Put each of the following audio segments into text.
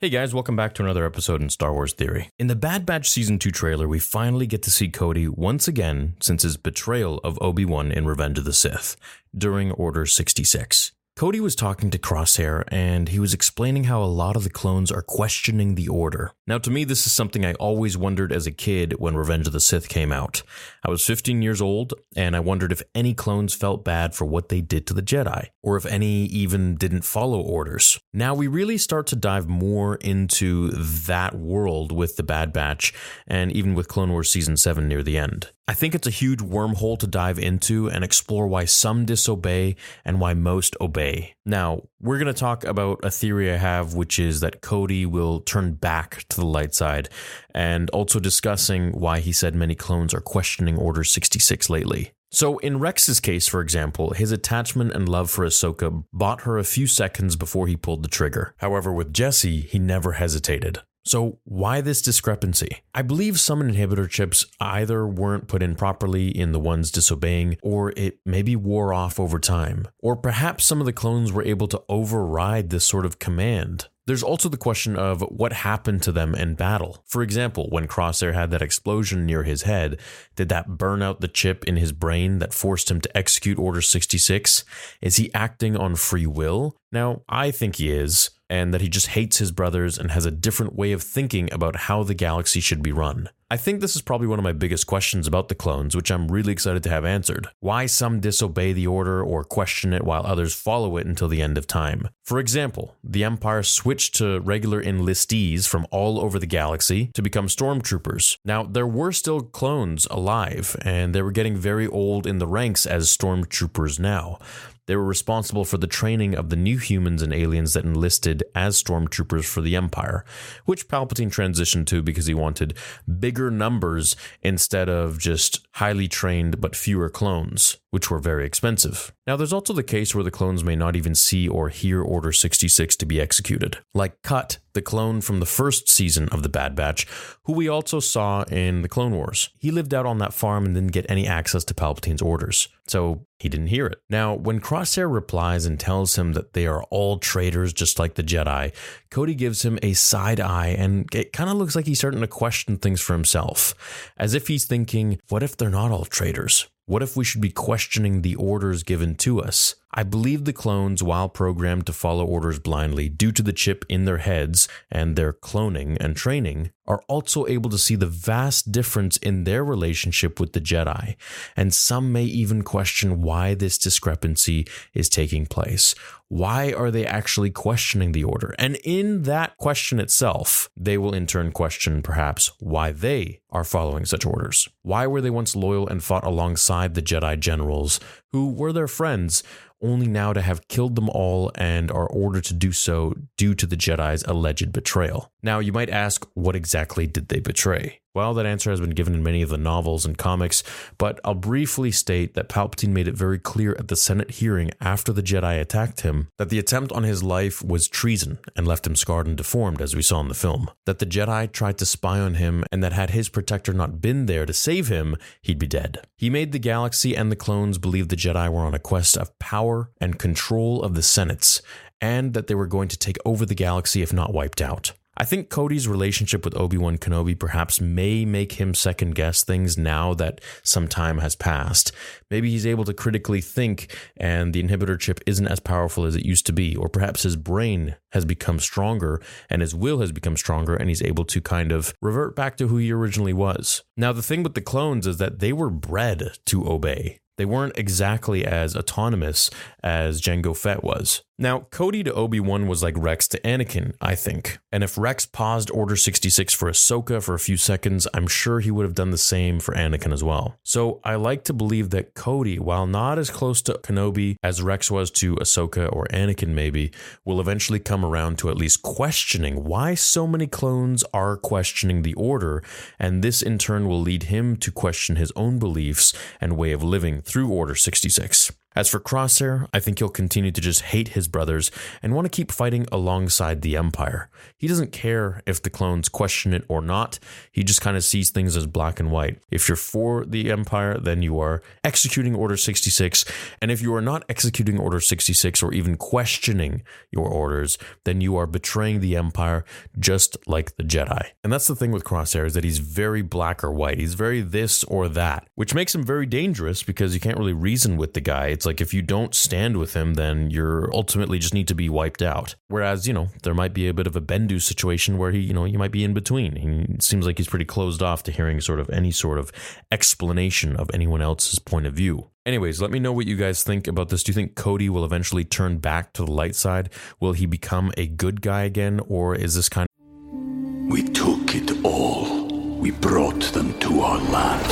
Hey guys, welcome back to another episode in Star Wars Theory. In the Bad Batch Season 2 trailer, we finally get to see Cody once again since his betrayal of Obi Wan in Revenge of the Sith during Order 66. Cody was talking to Crosshair and he was explaining how a lot of the clones are questioning the Order. Now, to me, this is something I always wondered as a kid when Revenge of the Sith came out. I was 15 years old and I wondered if any clones felt bad for what they did to the Jedi, or if any even didn't follow orders. Now, we really start to dive more into that world with the Bad Batch and even with Clone Wars Season 7 near the end. I think it's a huge wormhole to dive into and explore why some disobey and why most obey. Now, we're going to talk about a theory I have, which is that Cody will turn back to the light side, and also discussing why he said many clones are questioning Order 66 lately. So, in Rex's case, for example, his attachment and love for Ahsoka bought her a few seconds before he pulled the trigger. However, with Jesse, he never hesitated. So, why this discrepancy? I believe some inhibitor chips either weren't put in properly in the ones disobeying, or it maybe wore off over time. Or perhaps some of the clones were able to override this sort of command. There's also the question of what happened to them in battle. For example, when Crosshair had that explosion near his head, did that burn out the chip in his brain that forced him to execute Order 66? Is he acting on free will? Now, I think he is, and that he just hates his brothers and has a different way of thinking about how the galaxy should be run. I think this is probably one of my biggest questions about the clones, which I'm really excited to have answered. Why some disobey the order or question it while others follow it until the end of time. For example, the Empire switched to regular enlistees from all over the galaxy to become stormtroopers. Now, there were still clones alive, and they were getting very old in the ranks as stormtroopers now. They were responsible for the training of the new humans and aliens that enlisted as stormtroopers for the Empire, which Palpatine transitioned to because he wanted bigger numbers instead of just highly trained but fewer clones, which were very expensive. Now, there's also the case where the clones may not even see or hear Order 66 to be executed, like Cut, the clone from the first season of The Bad Batch, who we also saw in the Clone Wars. He lived out on that farm and didn't get any access to Palpatine's orders, so he didn't hear it. Now, when Crosshair replies and tells him that they are all traitors just like the Jedi, Cody gives him a side eye and it kind of looks like he's starting to question things for himself, as if he's thinking, what if they're not all traitors? What if we should be questioning the orders given to us? I believe the clones, while programmed to follow orders blindly due to the chip in their heads and their cloning and training, are also able to see the vast difference in their relationship with the Jedi. And some may even question why this discrepancy is taking place. Why are they actually questioning the order? And in that question itself, they will in turn question perhaps why they are following such orders. Why were they once loyal and fought alongside the Jedi generals who were their friends? Only now to have killed them all and are ordered to do so due to the Jedi's alleged betrayal. Now, you might ask, what exactly did they betray? Well, that answer has been given in many of the novels and comics, but I'll briefly state that Palpatine made it very clear at the Senate hearing after the Jedi attacked him that the attempt on his life was treason and left him scarred and deformed, as we saw in the film. That the Jedi tried to spy on him, and that had his protector not been there to save him, he'd be dead. He made the galaxy and the clones believe the Jedi were on a quest of power and control of the Senates, and that they were going to take over the galaxy if not wiped out. I think Cody's relationship with Obi Wan Kenobi perhaps may make him second guess things now that some time has passed. Maybe he's able to critically think and the inhibitor chip isn't as powerful as it used to be, or perhaps his brain has become stronger and his will has become stronger and he's able to kind of revert back to who he originally was. Now, the thing with the clones is that they were bred to obey. They weren't exactly as autonomous as Jango Fett was. Now, Cody to Obi Wan was like Rex to Anakin, I think. And if Rex paused Order 66 for Ahsoka for a few seconds, I'm sure he would have done the same for Anakin as well. So I like to believe that Cody, while not as close to Kenobi as Rex was to Ahsoka or Anakin, maybe, will eventually come around to at least questioning why so many clones are questioning the Order. And this in turn will lead him to question his own beliefs and way of living through Order 66. As for Crosshair, I think he'll continue to just hate his brothers and want to keep fighting alongside the Empire. He doesn't care if the clones question it or not, he just kind of sees things as black and white. If you're for the Empire, then you are executing Order 66, and if you are not executing Order 66 or even questioning your orders, then you are betraying the Empire just like the Jedi. And that's the thing with Crosshair is that he's very black or white. He's very this or that, which makes him very dangerous because you can't really reason with the guy. It's like if you don't stand with him, then you're ultimately just need to be wiped out. Whereas, you know, there might be a bit of a Bendu situation where he, you know, you might be in between. He seems like he's pretty closed off to hearing sort of any sort of explanation of anyone else's point of view. Anyways, let me know what you guys think about this. Do you think Cody will eventually turn back to the light side? Will he become a good guy again? Or is this kind of. We took it all. We brought them to our land.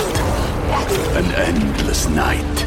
An endless night,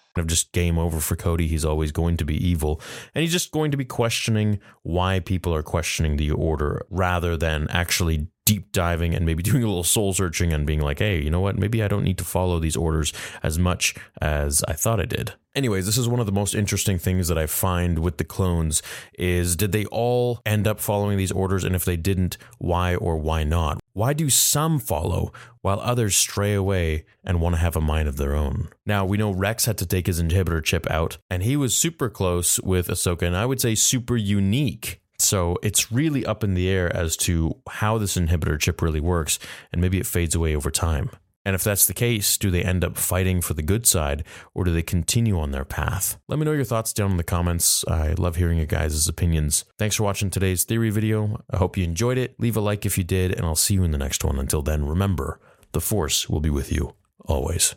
Of just game over for Cody. He's always going to be evil. And he's just going to be questioning why people are questioning the order rather than actually deep diving and maybe doing a little soul searching and being like, hey, you know what? Maybe I don't need to follow these orders as much as I thought I did. Anyways, this is one of the most interesting things that I find with the clones is did they all end up following these orders and if they didn't, why or why not? Why do some follow while others stray away and want to have a mind of their own? Now, we know Rex had to take his inhibitor chip out and he was super close with Ahsoka and I would say super unique. So it's really up in the air as to how this inhibitor chip really works, and maybe it fades away over time. And if that's the case, do they end up fighting for the good side or do they continue on their path? Let me know your thoughts down in the comments. I love hearing your guys' opinions. Thanks for watching today's theory video. I hope you enjoyed it. Leave a like if you did, and I'll see you in the next one. Until then, remember, the Force will be with you always.